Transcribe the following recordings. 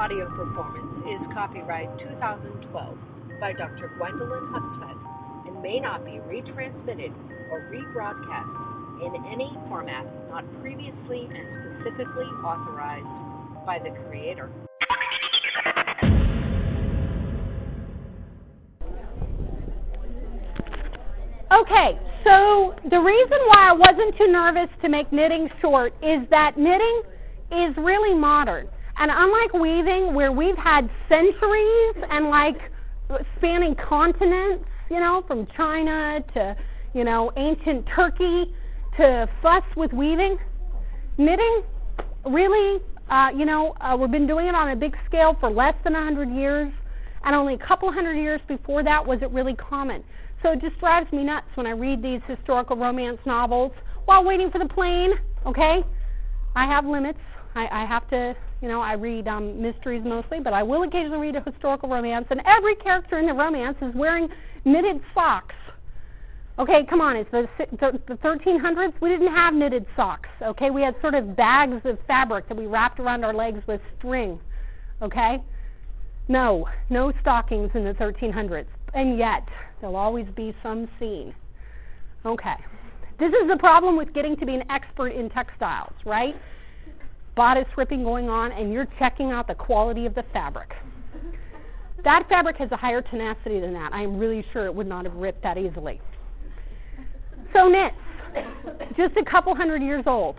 audio performance is copyright 2012 by Dr. Gwendolyn Hustvedt and may not be retransmitted or rebroadcast in any format not previously and specifically authorized by the creator. Okay, so the reason why I wasn't too nervous to make knitting short is that knitting is really modern. And unlike weaving, where we've had centuries and like spanning continents, you know, from China to, you know, ancient Turkey to fuss with weaving, knitting really, uh, you know, uh, we've been doing it on a big scale for less than 100 years, and only a couple hundred years before that was it really common. So it just drives me nuts when I read these historical romance novels while waiting for the plane. Okay, I have limits. I, I have to, you know, I read um, mysteries mostly, but I will occasionally read a historical romance, and every character in the romance is wearing knitted socks. Okay, come on, it's the, the, the 1300s. We didn't have knitted socks. Okay, we had sort of bags of fabric that we wrapped around our legs with string. Okay, no, no stockings in the 1300s, and yet there'll always be some scene. Okay, this is the problem with getting to be an expert in textiles, right? Bodice ripping going on, and you're checking out the quality of the fabric. That fabric has a higher tenacity than that. I am really sure it would not have ripped that easily. So knits, just a couple hundred years old.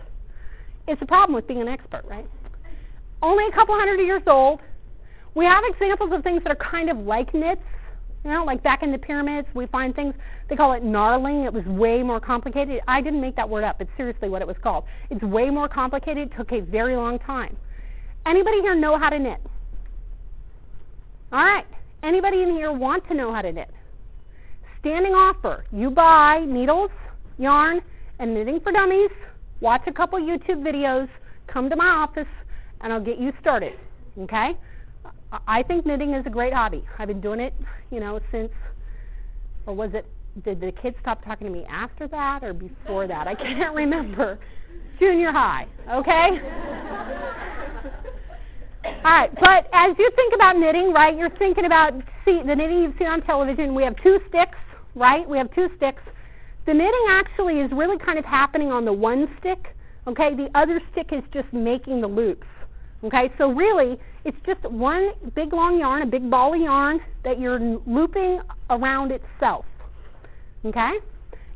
It's a problem with being an expert, right? Only a couple hundred years old. We have examples of things that are kind of like knits, you know, like back in the pyramids, we find things, they call it gnarling. It was way more complicated. I didn't make that word up. It's seriously what it was called. It's way more complicated. It took a very long time. Anybody here know how to knit? All right. Anybody in here want to know how to knit? Standing offer. You buy needles, yarn, and knitting for dummies. Watch a couple YouTube videos. Come to my office, and I'll get you started. Okay? I think knitting is a great hobby. I've been doing it, you know, since, or was it, did the kids stop talking to me after that or before that? I can't remember. Junior high, okay? All right, but as you think about knitting, right, you're thinking about see, the knitting you've seen on television. We have two sticks, right? We have two sticks. The knitting actually is really kind of happening on the one stick, okay? The other stick is just making the loops. Okay, so really, it's just one big long yarn, a big ball of yarn that you're looping around itself. Okay?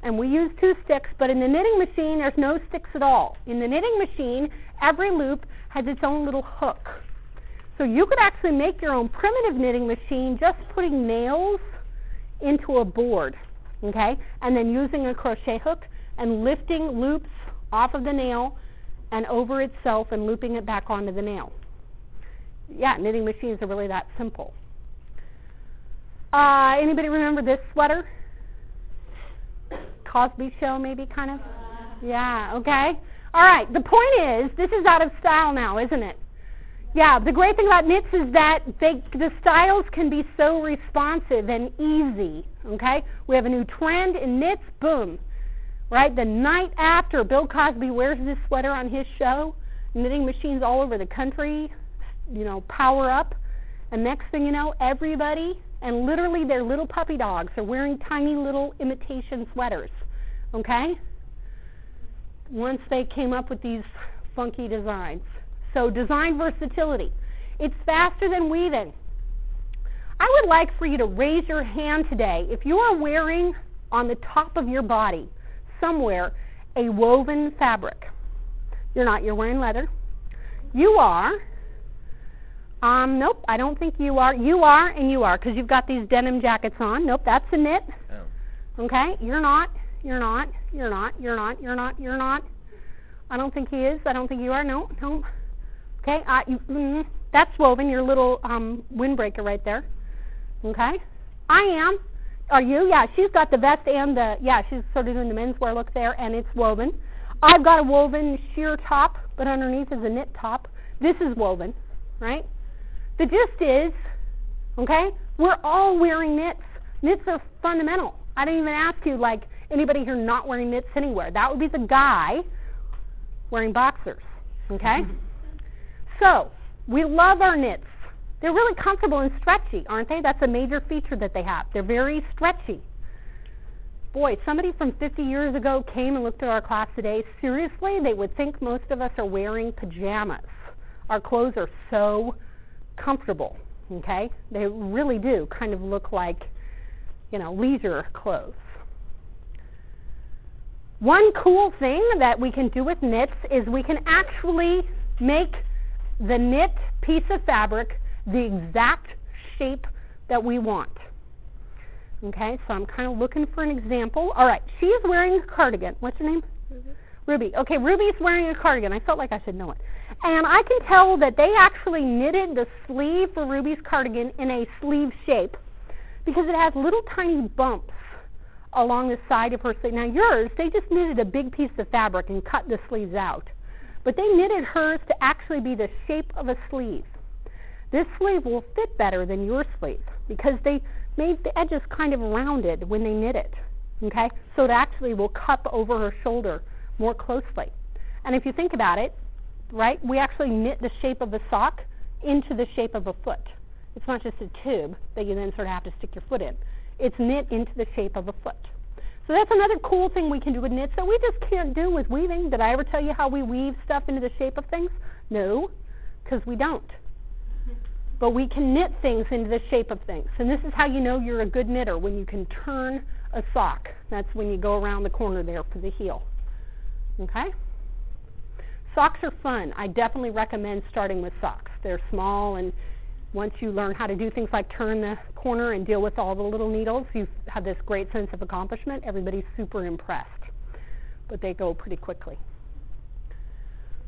And we use two sticks, but in the knitting machine, there's no sticks at all. In the knitting machine, every loop has its own little hook. So you could actually make your own primitive knitting machine just putting nails into a board, okay? And then using a crochet hook and lifting loops off of the nail and over itself and looping it back onto the nail. Yeah, knitting machines are really that simple. Uh, anybody remember this sweater? Cosby show, maybe, kind of? Yeah, okay. All right, the point is, this is out of style now, isn't it? Yeah, the great thing about knits is that they, the styles can be so responsive and easy, okay? We have a new trend in knits, boom, right? The night after Bill Cosby wears this sweater on his show, knitting machines all over the country, you know, power up. And next thing you know, everybody, and literally their little puppy dogs, are wearing tiny little imitation sweaters. Okay? Once they came up with these funky designs. So, design versatility. It's faster than weaving. I would like for you to raise your hand today if you are wearing on the top of your body somewhere a woven fabric. You're not, you're wearing leather. You are. Um, nope, I don't think you are. You are and you are because you've got these denim jackets on. Nope, that's a knit. Oh. Okay, you're not. You're not. You're not. You're not. You're not. You're not. I don't think he is. I don't think you are. No, no. Okay, uh, you, mm, that's woven. Your little um, windbreaker right there. Okay, I am. Are you? Yeah, she's got the vest and the yeah, she's sort of doing the menswear look there, and it's woven. I've got a woven sheer top, but underneath is a knit top. This is woven, right? The gist is, okay, we're all wearing knits. Knits are fundamental. I didn't even ask you like anybody here not wearing knits anywhere. That would be the guy wearing boxers, okay? Mm-hmm. so we love our knits. They're really comfortable and stretchy, aren't they? That's a major feature that they have. They're very stretchy. Boy, somebody from 50 years ago came and looked at our class today. Seriously, they would think most of us are wearing pajamas. Our clothes are so comfortable, okay? They really do kind of look like, you know, leisure clothes. One cool thing that we can do with knits is we can actually make the knit piece of fabric the exact shape that we want. Okay, so I'm kind of looking for an example. All right, she is wearing a cardigan. What's her name? Mm-hmm. Ruby. Okay, Ruby's wearing a cardigan. I felt like I should know it. And I can tell that they actually knitted the sleeve for Ruby's cardigan in a sleeve shape because it has little tiny bumps along the side of her sleeve. Now yours, they just knitted a big piece of fabric and cut the sleeves out. But they knitted hers to actually be the shape of a sleeve. This sleeve will fit better than your sleeve because they made the edges kind of rounded when they knit it. Okay? So it actually will cup over her shoulder more closely. And if you think about it, right, we actually knit the shape of a sock into the shape of a foot. It's not just a tube that you then sort of have to stick your foot in. It's knit into the shape of a foot. So that's another cool thing we can do with knits that we just can't do with weaving. Did I ever tell you how we weave stuff into the shape of things? No, because we don't. But we can knit things into the shape of things. And this is how you know you're a good knitter when you can turn a sock. That's when you go around the corner there for the heel. Okay? Socks are fun. I definitely recommend starting with socks. They're small and once you learn how to do things like turn the corner and deal with all the little needles, you have this great sense of accomplishment. Everybody's super impressed. But they go pretty quickly.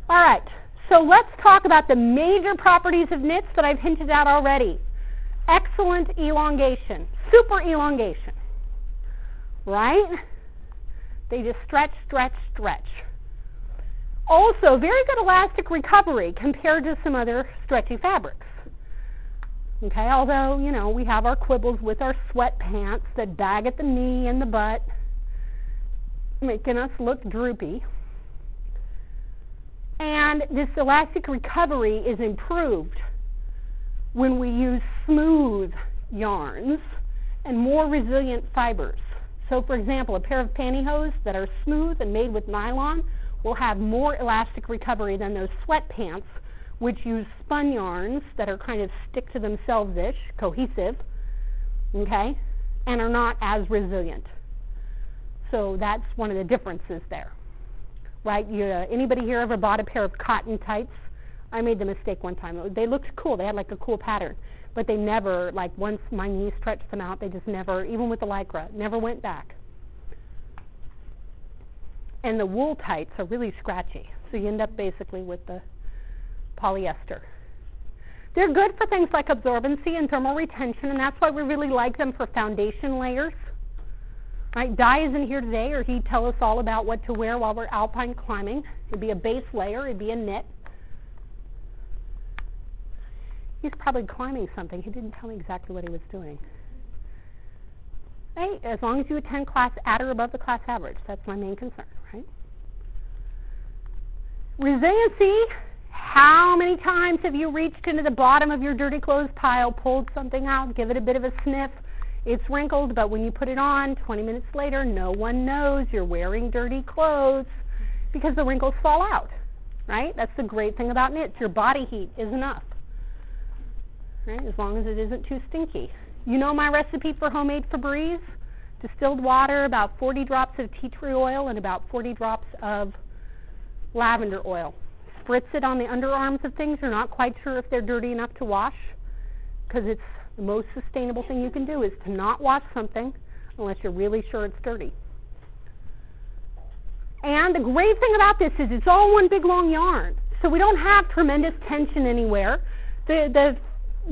All right, so let's talk about the major properties of knits that I've hinted at already. Excellent elongation, super elongation, right? They just stretch, stretch, stretch. Also, very good elastic recovery compared to some other stretchy fabrics. Okay, although, you know, we have our quibbles with our sweatpants that bag at the knee and the butt, making us look droopy. And this elastic recovery is improved when we use smooth yarns and more resilient fibers. So, for example, a pair of pantyhose that are smooth and made with nylon will have more elastic recovery than those sweatpants, which use spun yarns that are kind of stick to themselves ish, cohesive, okay, and are not as resilient. So that's one of the differences there right? You, uh, anybody here ever bought a pair of cotton tights? I made the mistake one time. They looked cool. They had like a cool pattern, but they never, like once my knee stretched them out, they just never, even with the lycra, never went back. And the wool tights are really scratchy, so you end up basically with the polyester. They're good for things like absorbency and thermal retention, and that's why we really like them for foundation layers. Right? Di isn't here today, or he'd tell us all about what to wear while we're alpine climbing. It'd be a base layer, it'd be a knit. He's probably climbing something. He didn't tell me exactly what he was doing. Right? As long as you attend class at or above the class average, that's my main concern, right? Resiliency. How many times have you reached into the bottom of your dirty clothes pile, pulled something out, give it a bit of a sniff, it's wrinkled, but when you put it on 20 minutes later, no one knows you're wearing dirty clothes because the wrinkles fall out. Right? That's the great thing about knits. Your body heat is enough. Right? As long as it isn't too stinky. You know my recipe for homemade Febreze? Distilled water, about 40 drops of tea tree oil, and about 40 drops of lavender oil. Spritz it on the underarms of things. You're not quite sure if they're dirty enough to wash because it's the most sustainable thing you can do is to not wash something unless you're really sure it's dirty. And the great thing about this is it's all one big long yarn. So we don't have tremendous tension anywhere. The, the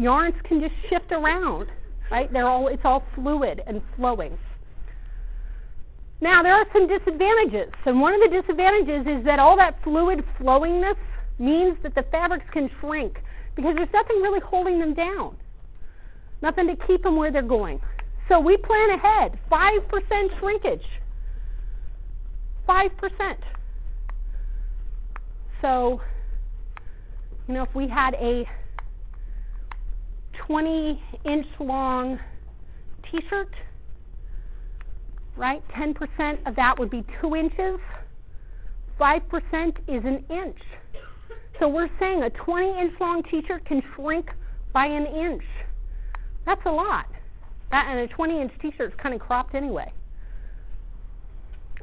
yarns can just shift around, right? They're all, it's all fluid and flowing. Now, there are some disadvantages. And one of the disadvantages is that all that fluid flowingness means that the fabrics can shrink because there's nothing really holding them down nothing to keep them where they're going. So we plan ahead. 5% shrinkage. 5%. So, you know, if we had a 20 inch long t shirt, right? 10% of that would be 2 inches. 5% is an inch. So we're saying a 20 inch long t shirt can shrink by an inch. That's a lot. That, and a 20 inch t shirt is kind of cropped anyway.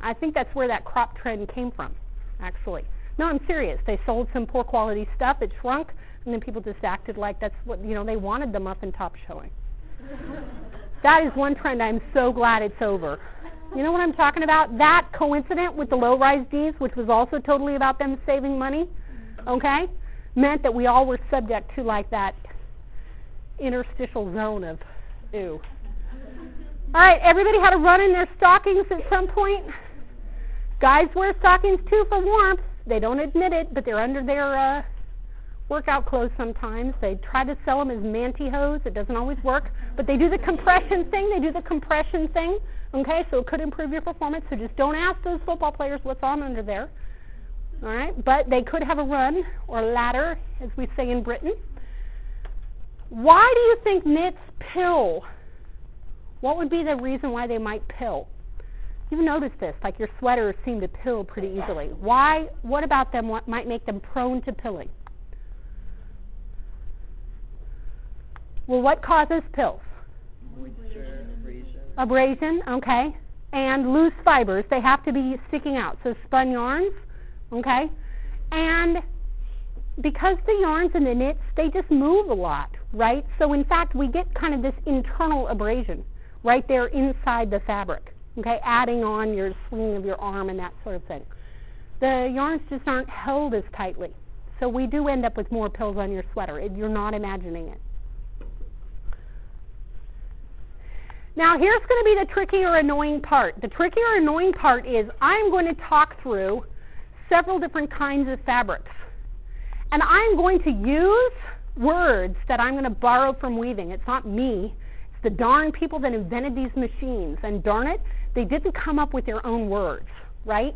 I think that's where that crop trend came from, actually. No, I'm serious. They sold some poor quality stuff, it shrunk, and then people just acted like that's what, you know, they wanted the muffin top showing. that is one trend I'm so glad it's over. You know what I'm talking about? That coincident with the low rise D's, which was also totally about them saving money, okay, meant that we all were subject to like that interstitial zone of ew. All right, everybody had a run in their stockings at some point. Guys wear stockings too for warmth. They don't admit it, but they're under their uh, workout clothes sometimes. They try to sell them as mantyhose. It doesn't always work, but they do the compression thing. They do the compression thing. Okay, so it could improve your performance. So just don't ask those football players what's on under there. All right, but they could have a run or ladder, as we say in Britain. Why do you think knits pill? What would be the reason why they might pill? You've noticed this, like your sweaters seem to pill pretty easily. Why? What about them what might make them prone to pilling? Well, what causes pills? Moisture, abrasion. Abrasion, okay. And loose fibers, they have to be sticking out. So spun yarns, okay. And because the yarns and the knits, they just move a lot, right? So in fact, we get kind of this internal abrasion right there inside the fabric okay, adding on your swing of your arm and that sort of thing. The yarns just aren't held as tightly. So we do end up with more pills on your sweater. It, you're not imagining it. Now, here's going to be the tricky or annoying part. The tricky or annoying part is I'm going to talk through several different kinds of fabrics. And I'm going to use words that I'm going to borrow from weaving. It's not me, it's the darn people that invented these machines. And darn it, they didn't come up with their own words, right?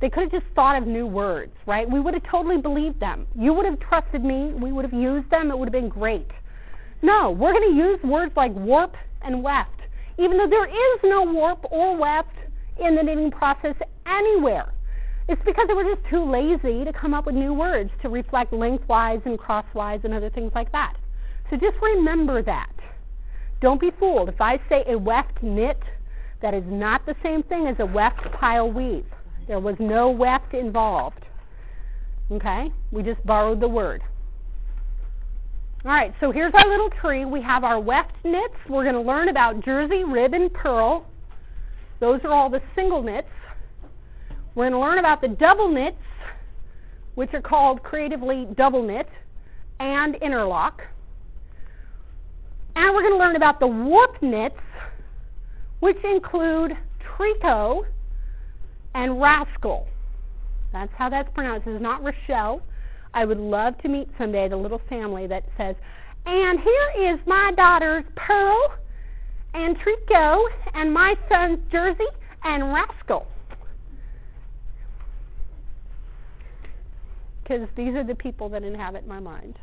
They could have just thought of new words, right? We would have totally believed them. You would have trusted me. We would have used them. It would have been great. No, we're going to use words like warp and weft, even though there is no warp or weft in the knitting process anywhere. It's because they were just too lazy to come up with new words to reflect lengthwise and crosswise and other things like that. So just remember that. Don't be fooled. If I say a weft knit, that is not the same thing as a weft pile weave. There was no weft involved. Okay? We just borrowed the word. All right, so here's our little tree. We have our weft knits. We're going to learn about jersey, rib, and purl. Those are all the single knits. We're going to learn about the double knits, which are called creatively double knit and interlock. And we're going to learn about the warp knits, which include tricot and raschel. That's how that's pronounced. It's not Rochelle. I would love to meet someday the little family that says, and here is my daughter's pearl and tricot and my son's jersey and rascal. Because these are the people that inhabit my mind.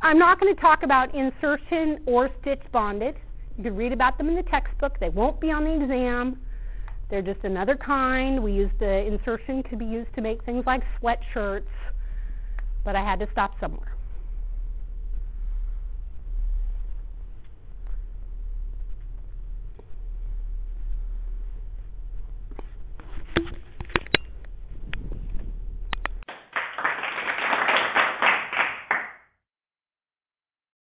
I'm not going to talk about insertion or stitch bonded. You can read about them in the textbook. They won't be on the exam. They're just another kind. We use the insertion could be used to make things like sweatshirts, but I had to stop somewhere.